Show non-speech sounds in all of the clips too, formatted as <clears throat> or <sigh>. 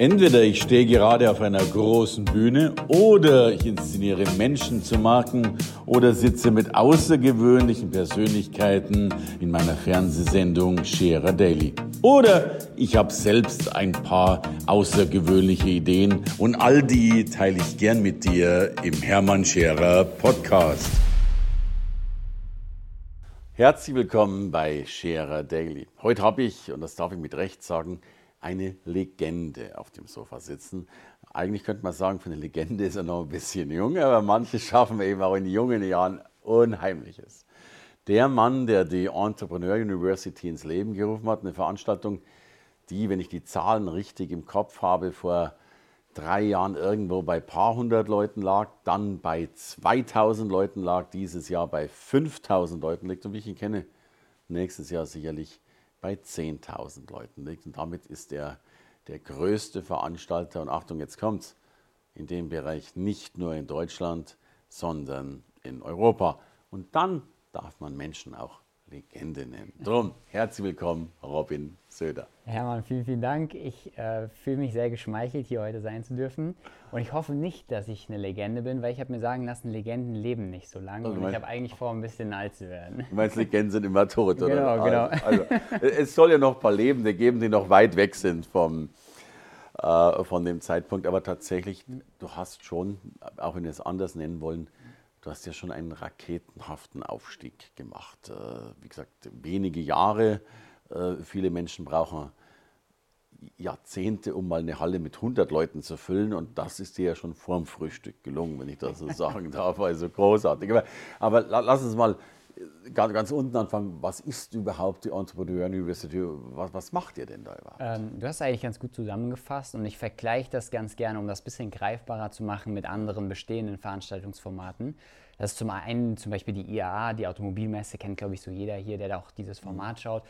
Entweder ich stehe gerade auf einer großen Bühne oder ich inszeniere Menschen zu Marken oder sitze mit außergewöhnlichen Persönlichkeiten in meiner Fernsehsendung Scherer Daily. Oder ich habe selbst ein paar außergewöhnliche Ideen und all die teile ich gern mit dir im Hermann Scherer Podcast. Herzlich willkommen bei Scherer Daily. Heute habe ich, und das darf ich mit Recht sagen, eine Legende auf dem Sofa sitzen. Eigentlich könnte man sagen, für eine Legende ist er noch ein bisschen jung, aber manche schaffen eben auch in jungen Jahren Unheimliches. Der Mann, der die Entrepreneur University ins Leben gerufen hat, eine Veranstaltung, die, wenn ich die Zahlen richtig im Kopf habe, vor drei Jahren irgendwo bei ein paar hundert Leuten lag, dann bei 2000 Leuten lag, dieses Jahr bei 5000 Leuten liegt und wie ich ihn kenne, nächstes Jahr sicherlich bei 10.000 Leuten liegt. Und damit ist er der größte Veranstalter, und Achtung, jetzt kommt's, in dem Bereich nicht nur in Deutschland, sondern in Europa. Und dann darf man Menschen auch Legende nennen. Drum, herzlich willkommen, Robin Söder. Hermann, vielen, vielen Dank. Ich äh, fühle mich sehr geschmeichelt, hier heute sein zu dürfen. Und ich hoffe nicht, dass ich eine Legende bin, weil ich habe mir sagen lassen, Legenden leben nicht so lange. Also und ich habe eigentlich vor, ein bisschen alt zu werden. Du meinst, Legenden sind immer tot, oder? Genau, genau. Also, also, es soll ja noch ein paar Lebende geben, die noch weit weg sind vom, äh, von dem Zeitpunkt. Aber tatsächlich, du hast schon, auch wenn wir es anders nennen wollen, Du hast ja schon einen raketenhaften Aufstieg gemacht. Äh, wie gesagt, wenige Jahre. Äh, viele Menschen brauchen Jahrzehnte, um mal eine Halle mit 100 Leuten zu füllen. Und das ist dir ja schon vorm Frühstück gelungen, wenn ich das so <laughs> sagen darf. Also großartig. Aber, aber lass uns mal ganz, ganz unten anfangen. Was ist überhaupt die Entrepreneur University? Was, was macht ihr denn da überhaupt? Ähm, du hast eigentlich ganz gut zusammengefasst und ich vergleiche das ganz gerne, um das ein bisschen greifbarer zu machen mit anderen bestehenden Veranstaltungsformaten. Das ist zum einen zum Beispiel die IAA, die Automobilmesse, kennt glaube ich so jeder hier, der da auch dieses Format schaut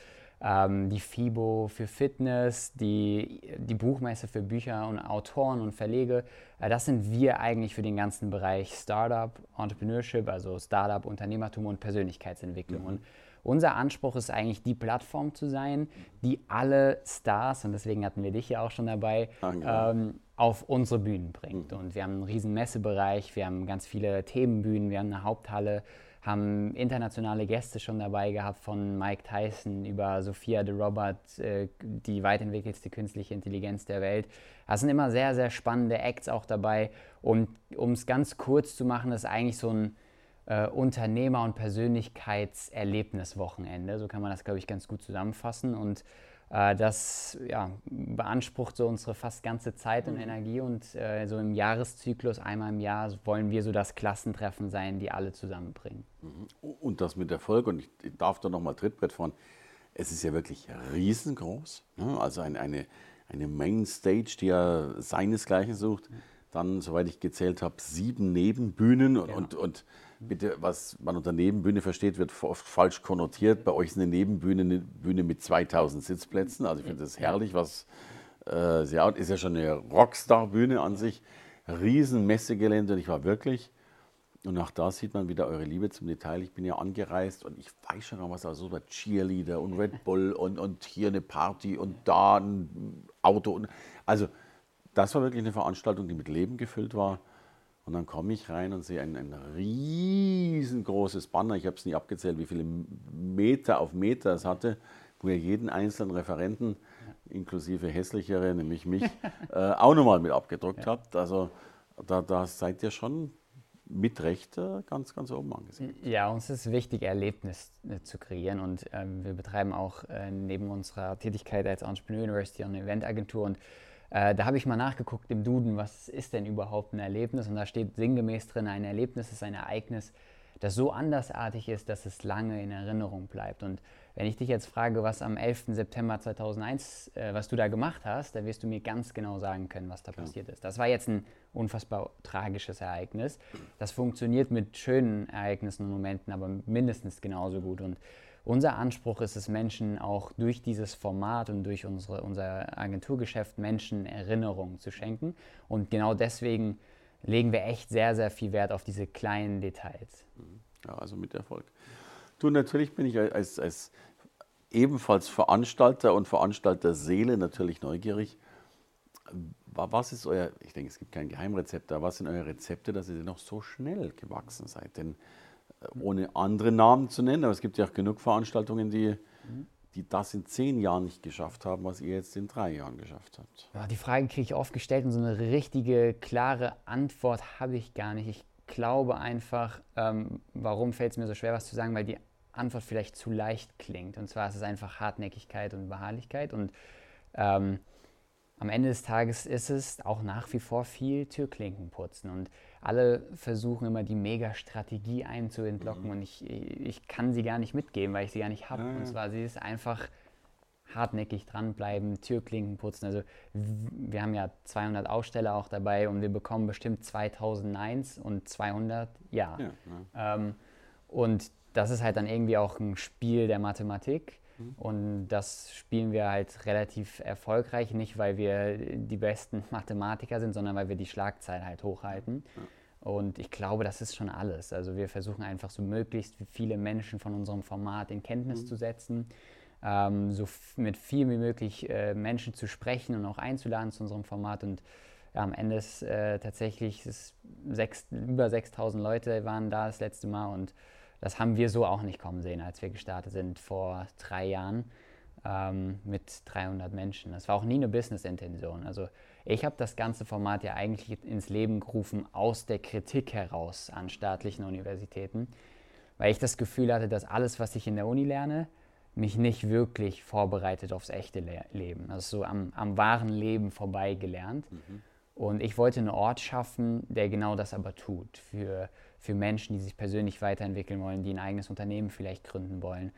ähm, die FIBO für Fitness, die, die Buchmesse für Bücher und Autoren und Verlege. Äh, das sind wir eigentlich für den ganzen Bereich Startup, Entrepreneurship, also Startup, Unternehmertum und Persönlichkeitsentwicklung. Mhm. Und unser Anspruch ist eigentlich, die Plattform zu sein, die alle Stars, und deswegen hatten wir dich ja auch schon dabei, ähm, auf unsere Bühnen bringt. Mhm. Und wir haben einen riesen Messebereich, wir haben ganz viele Themenbühnen, wir haben eine Haupthalle, haben internationale Gäste schon dabei gehabt, von Mike Tyson über Sophia de Robert, äh, die weitentwickelste künstliche Intelligenz der Welt. Da sind immer sehr, sehr spannende Acts auch dabei. Und um es ganz kurz zu machen, das ist eigentlich so ein äh, Unternehmer- und Persönlichkeitserlebniswochenende. So kann man das, glaube ich, ganz gut zusammenfassen. Und das ja, beansprucht so unsere fast ganze Zeit und mhm. Energie und äh, so im Jahreszyklus einmal im Jahr wollen wir so das Klassentreffen sein, die alle zusammenbringen. Mhm. Und das mit Erfolg und ich darf da nochmal Trittbrett fahren. Es ist ja wirklich riesengroß, ne? also ein, eine, eine Mainstage, die ja seinesgleichen sucht. Dann, soweit ich gezählt habe, sieben Nebenbühnen und, ja. und, und bitte, was man unter Nebenbühne versteht, wird oft falsch konnotiert. Bei euch ist eine Nebenbühne eine Bühne mit 2000 Sitzplätzen. Also ich finde das herrlich, was äh, sie hat. Ist ja schon eine Rockstar-Bühne an sich. Riesen Messegelände und ich war wirklich, und auch da sieht man wieder eure Liebe zum Detail. Ich bin ja angereist und ich weiß schon noch was, also so Cheerleader und Red Bull und, und hier eine Party und da ein Auto. Und, also das war wirklich eine Veranstaltung, die mit Leben gefüllt war. Und dann komme ich rein und sehe ein, ein riesengroßes Banner. Ich habe es nicht abgezählt, wie viele Meter auf Meter es hatte, wo ihr jeden einzelnen Referenten, inklusive hässlichere, nämlich mich, <laughs> äh, auch nochmal mit abgedruckt ja. habt. Also da, da seid ihr schon mit Recht ganz, ganz oben angesehen. Ja, uns ist wichtig, Erlebnis äh, zu kreieren und ähm, wir betreiben auch äh, neben unserer Tätigkeit als Entrepreneur University eine Eventagentur und äh, da habe ich mal nachgeguckt im Duden, was ist denn überhaupt ein Erlebnis? Und da steht sinngemäß drin, ein Erlebnis ist ein Ereignis, das so andersartig ist, dass es lange in Erinnerung bleibt. Und wenn ich dich jetzt frage, was am 11. September 2001, äh, was du da gemacht hast, da wirst du mir ganz genau sagen können, was da ja. passiert ist. Das war jetzt ein unfassbar tragisches Ereignis. Das funktioniert mit schönen Ereignissen und Momenten, aber mindestens genauso gut. Und unser Anspruch ist es, Menschen auch durch dieses Format und durch unsere, unser Agenturgeschäft Menschen Erinnerungen zu schenken. Und genau deswegen legen wir echt sehr, sehr viel Wert auf diese kleinen Details. Ja, also mit Erfolg. Du, natürlich bin ich als, als ebenfalls Veranstalter und Veranstalterseele natürlich neugierig. Was ist euer, ich denke, es gibt kein Geheimrezept, aber was sind eure Rezepte, dass ihr noch so schnell gewachsen seid? Denn ohne andere Namen zu nennen, aber es gibt ja auch genug Veranstaltungen, die, die das in zehn Jahren nicht geschafft haben, was ihr jetzt in drei Jahren geschafft habt. Ja, die Frage kriege ich oft gestellt und so eine richtige, klare Antwort habe ich gar nicht. Ich glaube einfach, ähm, warum fällt es mir so schwer, was zu sagen, weil die Antwort vielleicht zu leicht klingt. Und zwar ist es einfach Hartnäckigkeit und Beharrlichkeit. Und ähm, am Ende des Tages ist es auch nach wie vor viel Türklinken putzen. Und alle versuchen immer die Mega-Strategie einzuentlocken. Mhm. Und ich, ich kann sie gar nicht mitgeben, weil ich sie gar nicht habe. Mhm. Und zwar, sie ist einfach hartnäckig dranbleiben, Türklinken putzen. Also wir haben ja 200 Aussteller auch dabei und wir bekommen bestimmt 2000 Neins und 200 Ja. ja, ja. Ähm, und das ist halt dann irgendwie auch ein Spiel der Mathematik. Mhm. Und das spielen wir halt relativ erfolgreich, nicht weil wir die besten <laughs> Mathematiker sind, sondern weil wir die Schlagzahl halt hochhalten. Ja. Und ich glaube, das ist schon alles. Also wir versuchen einfach so möglichst viele Menschen von unserem Format in Kenntnis mhm. zu setzen, ähm, so mit viel wie möglich äh, Menschen zu sprechen und auch einzuladen zu unserem Format. Und ja, am Ende ist äh, tatsächlich ist sechs, über 6000 Leute waren da das letzte Mal und das haben wir so auch nicht kommen sehen, als wir gestartet sind vor drei Jahren ähm, mit 300 Menschen. Das war auch nie eine Business-Intention. Also ich habe das ganze Format ja eigentlich ins Leben gerufen aus der Kritik heraus an staatlichen Universitäten, weil ich das Gefühl hatte, dass alles, was ich in der Uni lerne, mich nicht wirklich vorbereitet aufs echte Le Leben. Also so am, am wahren Leben vorbei gelernt. Mhm. Und ich wollte einen Ort schaffen, der genau das aber tut. Für für Menschen, die sich persönlich weiterentwickeln wollen, die ein eigenes Unternehmen vielleicht gründen wollen.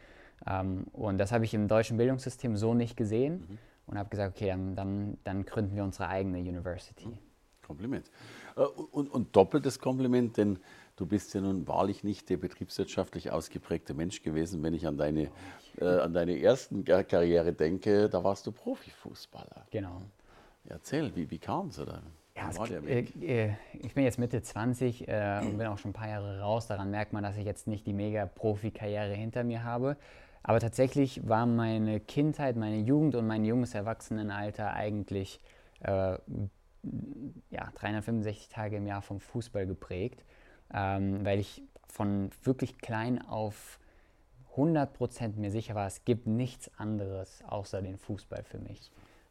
Ähm, und das habe ich im deutschen Bildungssystem so nicht gesehen mhm. und habe gesagt, okay, dann, dann, dann, gründen wir unsere eigene University. Mhm. Kompliment. Äh, und, und, doppeltes Kompliment, denn du bist ja nun wahrlich nicht der betriebswirtschaftlich ausgeprägte Mensch gewesen. Wenn ich an deine, äh, an deine ersten Karriere denke, da warst du Profifußballer. Genau. Erzähl, wie, wie kam es da? Ja, es, äh, äh, ich bin jetzt Mitte 20 äh, und bin auch schon ein paar Jahre raus. Daran merkt man, dass ich jetzt nicht die mega Profi-Karriere hinter mir habe. Aber tatsächlich war meine Kindheit, meine Jugend und mein junges Erwachsenenalter eigentlich äh, ja, 365 Tage im Jahr vom Fußball geprägt, ähm, weil ich von wirklich klein auf 100% mir sicher war, es gibt nichts anderes außer den Fußball für mich.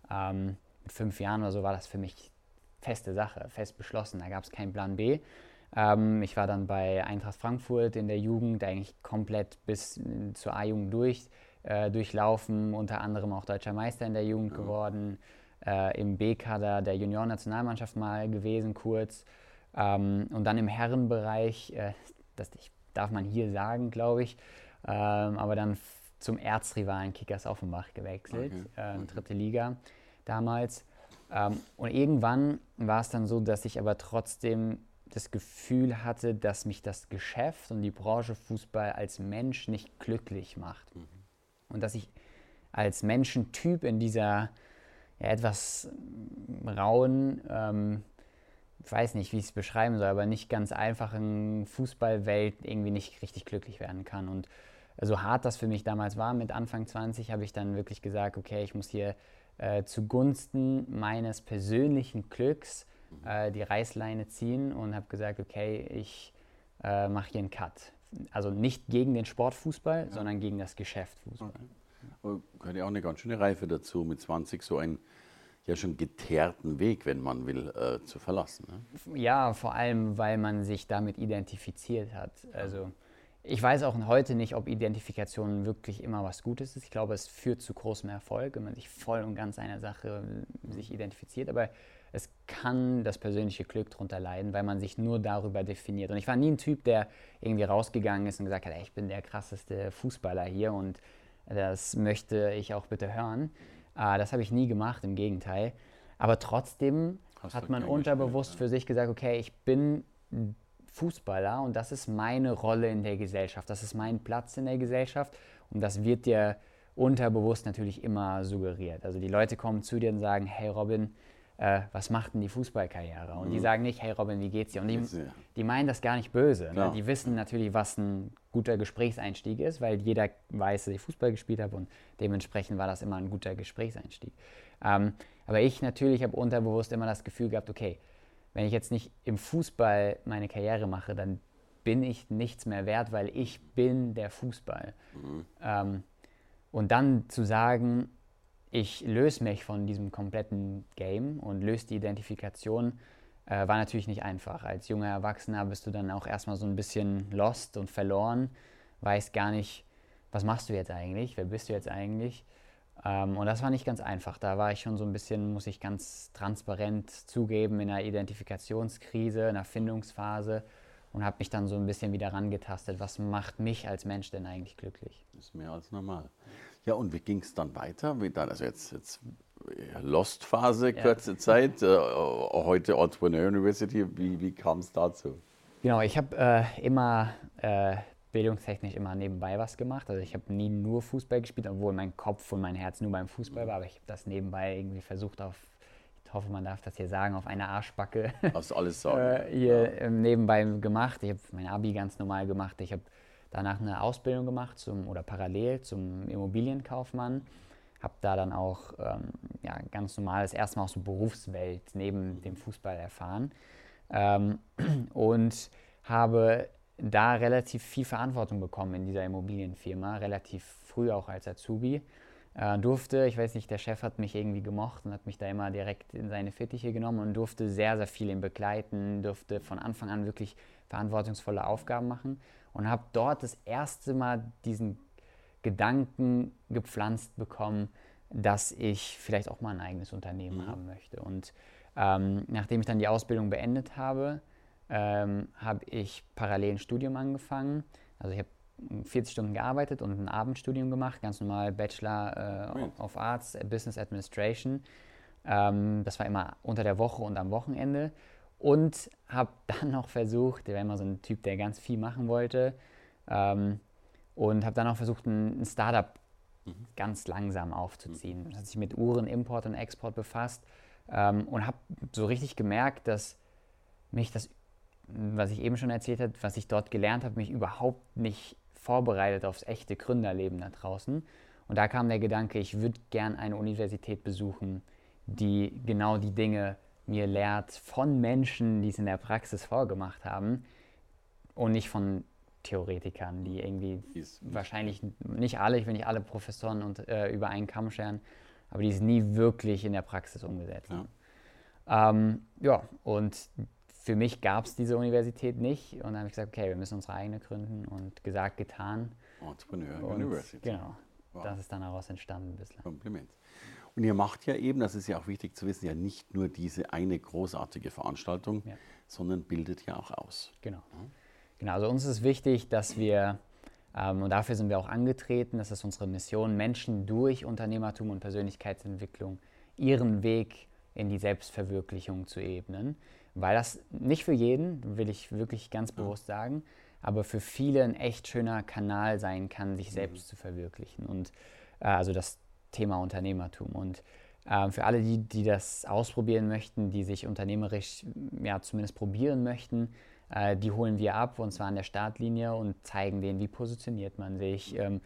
Ähm, mit fünf Jahren oder so war das für mich feste Sache, fest beschlossen. Da gab es keinen Plan B. Ähm, ich war dann bei Eintracht Frankfurt in der Jugend, eigentlich komplett bis zur A-Jugend durch, äh, durchlaufen, unter anderem auch deutscher Meister in der Jugend geworden, äh, im B-Kader der Junioren-Nationalmannschaft mal gewesen kurz ähm, und dann im Herrenbereich, äh, das darf man hier sagen, glaube ich, ähm, aber dann zum Erzrivalen Kickers Offenbach gewechselt, okay. Äh, dritte Liga damals. Ähm, und irgendwann war es dann so, dass ich aber trotzdem das Gefühl hatte, dass mich das Geschäft und die Branche Fußball als Mensch nicht glücklich macht. Mhm. Und dass ich als Menschentyp in dieser ja, etwas rauen, ähm, ich weiß nicht, wie ich es beschreiben soll, aber nicht ganz einfachen Fußballwelt irgendwie nicht richtig glücklich werden kann. Und so hart das für mich damals war, mit Anfang 20 habe ich dann wirklich gesagt, okay, ich muss hier äh, zugunsten meines persönlichen Glücks äh, die Reißleine ziehen und habe gesagt, okay, ich äh, mache hier einen Cut. Also nicht gegen den Sportfußball, ja. sondern gegen das Geschäft Fußball. Okay. Gehört ja auch eine ganz schöne Reife dazu, mit 20 so einen ja schon geteerten Weg, wenn man will, äh, zu verlassen. Ne? Ja, vor allem, weil man sich damit identifiziert hat. Also ich weiß auch heute nicht, ob Identifikation wirklich immer was Gutes ist. Ich glaube, es führt zu großem Erfolg, wenn man sich voll und ganz einer Sache sich identifiziert. Aber es kann das persönliche Glück darunter leiden, weil man sich nur darüber definiert. Und ich war nie ein Typ, der irgendwie rausgegangen ist und gesagt hat, ey, ich bin der krasseste Fußballer hier und das möchte ich auch bitte hören. Äh, das habe ich nie gemacht, im Gegenteil. Aber trotzdem Hast hat man unterbewusst für sich gesagt, okay, ich bin Fußballer und das ist meine Rolle in der Gesellschaft, das ist mein Platz in der Gesellschaft und das wird dir unterbewusst natürlich immer suggeriert. Also die Leute kommen zu dir und sagen, hey Robin, äh, was macht denn die Fußballkarriere? Und die Mhm. sagen nicht, hey Robin, wie geht's dir? Und die, die meinen das gar nicht böse. Ne? Die wissen natürlich, was ein guter Gesprächseinstieg ist, weil jeder weiß, dass ich Fußball gespielt habe und dementsprechend war das immer ein guter Gesprächseinstieg. Ähm, aber ich natürlich habe unterbewusst immer das Gefühl gehabt, okay, wenn ich jetzt nicht im Fußball meine Karriere mache, dann bin ich nichts mehr wert, weil ich bin der Fußball. Ähm, und dann zu sagen, ich löse mich von diesem kompletten Game und löse die Identifikation, äh, war natürlich nicht einfach. Als junger Erwachsener bist du dann auch erstmal so ein bisschen lost und verloren, weißt gar nicht, was machst du jetzt eigentlich, wer bist du jetzt eigentlich. Ähm, und das war nicht ganz einfach. Da war ich schon so ein bisschen, muss ich ganz transparent zugeben, in einer Identifikationskrise, in einer Findungsphase und habe mich dann so ein bisschen wieder rangetastet, was macht mich als Mensch denn eigentlich glücklich. Das ist mehr als normal. Ja, und wie ging es dann weiter? Wie dann, also jetzt, jetzt äh, Lost-Phase, kurze Zeit, äh, heute Entrepreneur University. Wie, wie kam es dazu? Genau, ich habe äh, immer äh, bildungstechnisch immer nebenbei was gemacht. Also ich habe nie nur Fußball gespielt, obwohl mein Kopf und mein Herz nur beim Fußball war. Aber ich habe das nebenbei irgendwie versucht auf, ich hoffe, man darf das hier sagen, auf eine Arschbacke Hast du alles sagen? <laughs> äh, hier ähm, nebenbei gemacht. Ich habe mein Abi ganz normal gemacht. Ich habe danach eine Ausbildung gemacht zum, oder parallel zum Immobilienkaufmann. Habe da dann auch ähm, ja, ganz normal das erste Mal aus der Berufswelt neben dem Fußball erfahren. Ähm, <clears throat> und habe da relativ viel Verantwortung bekommen in dieser Immobilienfirma, relativ früh auch als Azubi. Äh, durfte, ich weiß nicht, der Chef hat mich irgendwie gemocht und hat mich da immer direkt in seine Fittiche genommen und durfte sehr, sehr viel ihn begleiten, durfte von Anfang an wirklich verantwortungsvolle Aufgaben machen und habe dort das erste Mal diesen Gedanken gepflanzt bekommen, dass ich vielleicht auch mal ein eigenes Unternehmen haben möchte. Und ähm, nachdem ich dann die Ausbildung beendet habe, ähm, habe ich parallel ein Studium angefangen. Also ich habe 40 Stunden gearbeitet und ein Abendstudium gemacht, ganz normal Bachelor äh, of Arts, äh, Business Administration. Ähm, das war immer unter der Woche und am Wochenende. Und habe <laughs> dann noch versucht, der war immer so ein Typ, der ganz viel machen wollte, ähm, und habe dann auch versucht, ein, ein Startup ganz langsam aufzuziehen. Das hat sich mit Uhren, Import und Export befasst ähm, und habe so richtig gemerkt, dass mich das, was ich eben schon erzählt habe, was ich dort gelernt habe, mich überhaupt nicht vorbereitet aufs echte Gründerleben da draußen. Und da kam der Gedanke, ich würde gern eine Universität besuchen, die genau die Dinge mir lehrt von Menschen, die es in der Praxis vorgemacht haben und nicht von Theoretikern, die irgendwie wahrscheinlich nicht alle, ich will nicht alle Professoren und, äh, über einen Kamm scheren, aber die es nie wirklich in der Praxis umgesetzt Ja. haben. Ähm, ja, und für mich gab es diese Universität nicht und dann habe ich gesagt, okay, wir müssen unsere eigene gründen und gesagt, getan. Entrepreneur Und University. Genau, Wow. das ist dann daraus entstanden bislang. Kompliment. Und ihr macht ja eben, das ist ja auch wichtig zu wissen, ja nicht nur diese eine großartige Veranstaltung, Ja. sondern bildet ja auch aus. Genau. Genau, also uns ist wichtig, dass wir, ähm, und dafür sind wir auch angetreten, das ist unsere Mission, Menschen durch Unternehmertum und Persönlichkeitsentwicklung ihren Weg in die Selbstverwirklichung zu ebnen. Weil das nicht für jeden, will ich wirklich ganz bewusst sagen, aber für viele ein echt schöner Kanal sein kann, sich selbst zu verwirklichen. Und äh, also das Thema Unternehmertum. Und ähm, für alle, die, die das ausprobieren möchten, die sich unternehmerisch ja, zumindest probieren möchten, äh, die holen wir ab und zwar an der Startlinie und zeigen denen, wie positioniert man sich, ähm, äh,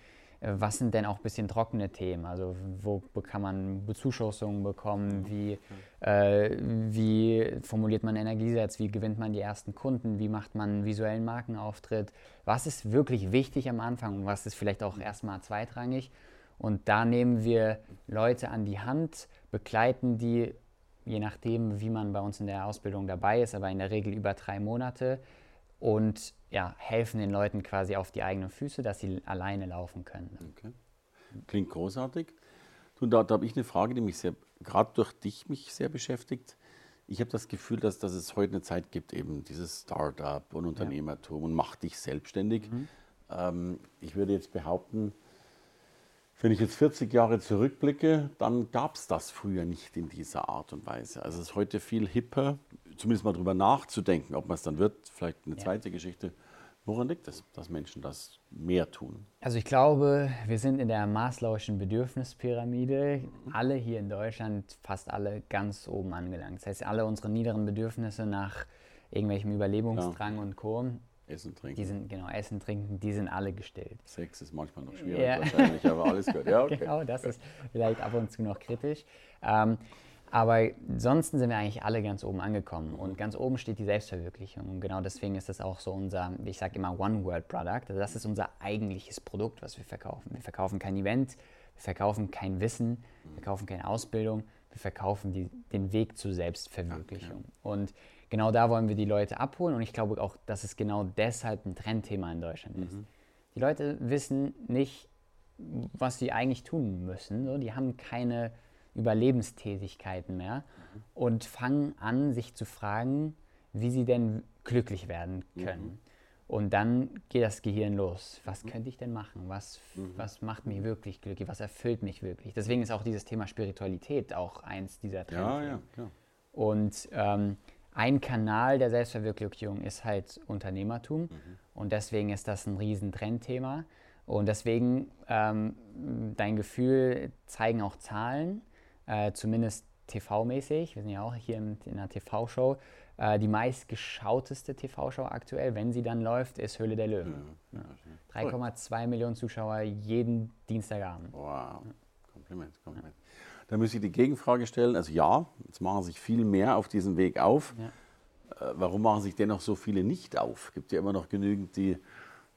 was sind denn auch ein bisschen trockene Themen, also wo kann man Bezuschussungen bekommen, wie, äh, wie formuliert man Energiesatz, wie gewinnt man die ersten Kunden, wie macht man einen visuellen Markenauftritt, was ist wirklich wichtig am Anfang und was ist vielleicht auch erstmal zweitrangig. Und da nehmen wir Leute an die Hand, begleiten die, je nachdem, wie man bei uns in der Ausbildung dabei ist, aber in der Regel über drei Monate. Und ja, helfen den Leuten quasi auf die eigenen Füße, dass sie alleine laufen können. Okay. Klingt großartig. Du, da, da habe ich eine Frage, die mich sehr, gerade durch dich mich sehr beschäftigt. Ich habe das Gefühl, dass, dass es heute eine Zeit gibt, eben dieses Startup und Unternehmertum und mach dich selbstständig. Ähm, ich würde jetzt behaupten, wenn ich jetzt 40 Jahre zurückblicke, dann gab es das früher nicht in dieser Art und Weise. Also es ist heute viel hipper, zumindest mal drüber nachzudenken, ob man es dann wird, vielleicht eine Ja. zweite Geschichte, Woran liegt es, dass Menschen das mehr tun? Also ich glaube, wir sind in der Maslow'schen Bedürfnispyramide, alle hier in Deutschland, fast alle ganz oben angelangt. Das heißt, alle unsere niederen Bedürfnisse nach irgendwelchem Überlebensdrang ja. und Co. Essen, trinken. Die sind, genau, Essen, Trinken, die sind alle gestillt. Sex ist manchmal noch schwierig ja. wahrscheinlich, aber alles gut. Ja, <laughs> okay. genau, das ist vielleicht ab und zu noch kritisch. Ähm, aber ansonsten sind wir eigentlich alle ganz oben angekommen. Und ganz oben steht die Selbstverwirklichung. Und genau deswegen ist das auch so unser, ich sage immer, One-World-Product. Also das ist unser eigentliches Produkt, was wir verkaufen. Wir verkaufen kein Event, wir verkaufen kein Wissen, wir verkaufen keine Ausbildung, wir verkaufen die, den Weg zur Selbstverwirklichung. Okay. Und genau da wollen wir die Leute abholen. Und ich glaube auch, dass es genau deshalb ein Trendthema in Deutschland ist. Mhm. Die Leute wissen nicht, was sie eigentlich tun müssen. So. Die haben keine Überlebenstätigkeiten mehr mhm. und fangen an, sich zu fragen, wie sie denn glücklich werden können. Mhm. Und dann geht das Gehirn los. Was mhm. könnte ich denn machen? Was, mhm. was macht mich wirklich glücklich? Was erfüllt mich wirklich? Deswegen ist auch dieses Thema Spiritualität auch eins dieser Trends. Ja, ja, klar. Und ähm, ein Kanal der Selbstverwirklichung ist halt Unternehmertum. Mhm. Und deswegen ist das ein riesen Trendthema. Und deswegen, ähm, dein Gefühl zeigen auch Zahlen äh, zumindest TV-mäßig, wir sind ja auch hier in, in einer TV-Show, äh, die meistgeschauteste TV-Show aktuell, wenn sie dann läuft, ist Höhle der Löwen. Ja, ja, 3,2 Millionen Zuschauer jeden Dienstagabend. Wow, Kompliment, Kompliment. Da muss ich die Gegenfrage stellen, also ja, jetzt machen sich viel mehr auf diesem Weg auf. Äh, warum machen sich dennoch so viele nicht auf? Es Gibt ja immer noch genügend, die,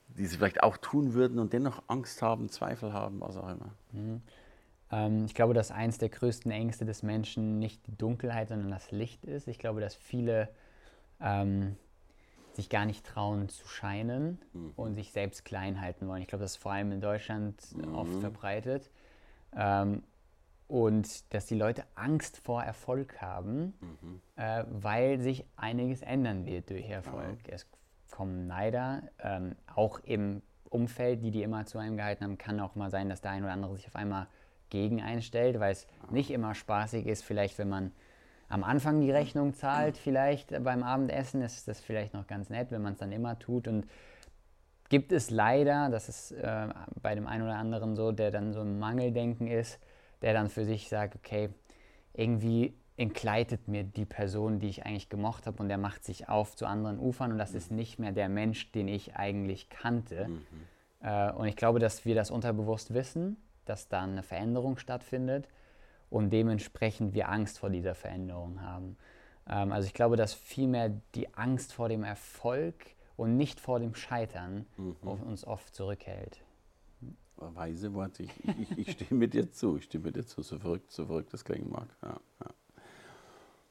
die es vielleicht auch tun würden und dennoch Angst haben, Zweifel haben, was auch immer. Mhm. Ähm, ich glaube, dass eins der größten Ängste des Menschen nicht die Dunkelheit, sondern das Licht ist. Ich glaube, dass viele ähm, sich gar nicht trauen zu scheinen mhm. und sich selbst klein halten wollen. Ich glaube, das ist vor allem in Deutschland mhm. oft verbreitet. Ähm, und dass die Leute Angst vor Erfolg haben, mhm. äh, weil sich einiges ändern wird durch Erfolg. Es kommen Neider, ähm, auch im Umfeld, die die immer zu einem gehalten haben, kann auch mal sein, dass der ein oder andere sich auf einmal gegen einstellt, weil es nicht immer spaßig ist, vielleicht wenn man am Anfang die Rechnung zahlt, vielleicht beim Abendessen ist das vielleicht noch ganz nett, wenn man es dann immer tut. Und gibt es leider, das ist äh, bei dem einen oder anderen so, der dann so ein Mangeldenken ist, der dann für sich sagt, okay, irgendwie entkleidet mir die Person, die ich eigentlich gemocht habe und der macht sich auf zu anderen Ufern und das ist nicht mehr der Mensch, den ich eigentlich kannte. Mhm. Äh, und ich glaube, dass wir das unterbewusst wissen dass da eine Veränderung stattfindet und dementsprechend wir Angst vor dieser Veränderung haben. Ähm, also ich glaube, dass vielmehr die Angst vor dem Erfolg und nicht vor dem Scheitern mhm. uns oft zurückhält. Weise Worte, ich, ich, ich stehe mit dir zu, ich stehe mit dir zu, so verrückt, so verrückt das klingen mag. Ja, ja.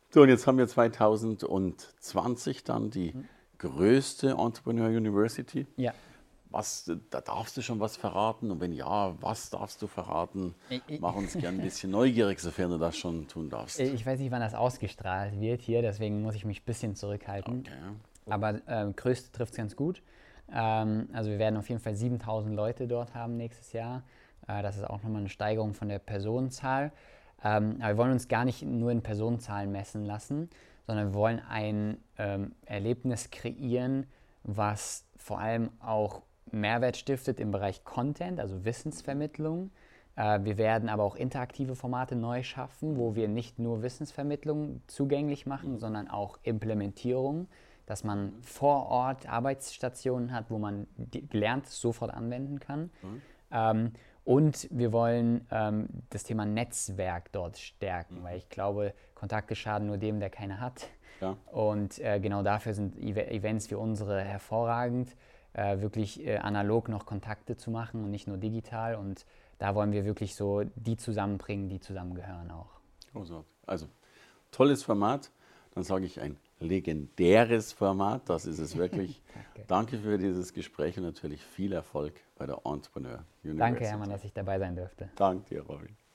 So, und jetzt haben wir 2020 dann die mhm. größte Entrepreneur University. Ja. Was, da darfst du schon was verraten? Und wenn ja, was darfst du verraten? Mach uns gerne ein bisschen neugierig, sofern du das schon tun darfst. Ich weiß nicht, wann das ausgestrahlt wird hier, deswegen muss ich mich ein bisschen zurückhalten. Okay. Aber äh, Größte trifft es ganz gut. Ähm, also wir werden auf jeden Fall 7000 Leute dort haben nächstes Jahr. Äh, das ist auch nochmal eine Steigerung von der Personenzahl. Ähm, aber wir wollen uns gar nicht nur in Personenzahlen messen lassen, sondern wir wollen ein ähm, Erlebnis kreieren, was vor allem auch Mehrwert stiftet im Bereich Content, also Wissensvermittlung. Äh, wir werden aber auch interaktive Formate neu schaffen, wo wir nicht nur Wissensvermittlung zugänglich machen, sondern auch Implementierung, dass man vor Ort Arbeitsstationen hat, wo man gelernt sofort anwenden kann. Mhm. Ähm, und wir wollen ähm, das Thema Netzwerk dort stärken, mhm. weil ich glaube, Kontakte schaden nur dem, der keine hat. Ja. Und äh, genau dafür sind Events wie unsere hervorragend äh, wirklich äh, analog noch Kontakte zu machen und nicht nur digital. Und da wollen wir wirklich so die zusammenbringen, die zusammengehören auch. Also, tolles Format. Dann sage ich ein legendäres Format. Das ist es wirklich. <laughs> Danke. Danke. für dieses Gespräch und natürlich viel Erfolg bei der Entrepreneur University. Danke, Hermann, dass ich dabei sein durfte. Danke dir, Robin.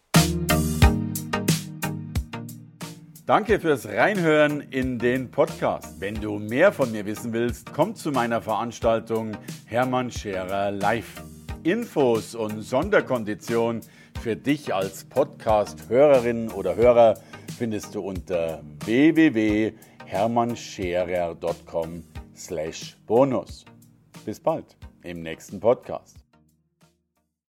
Danke fürs Reinhören in den Podcast. Wenn du mehr von mir wissen willst, komm zu meiner Veranstaltung Hermann Scherer Live. Infos und Sonderkonditionen für dich als Podcast-Hörerin oder Hörer findest du unter www.hermannscherer.com/bonus. Bis bald im nächsten Podcast.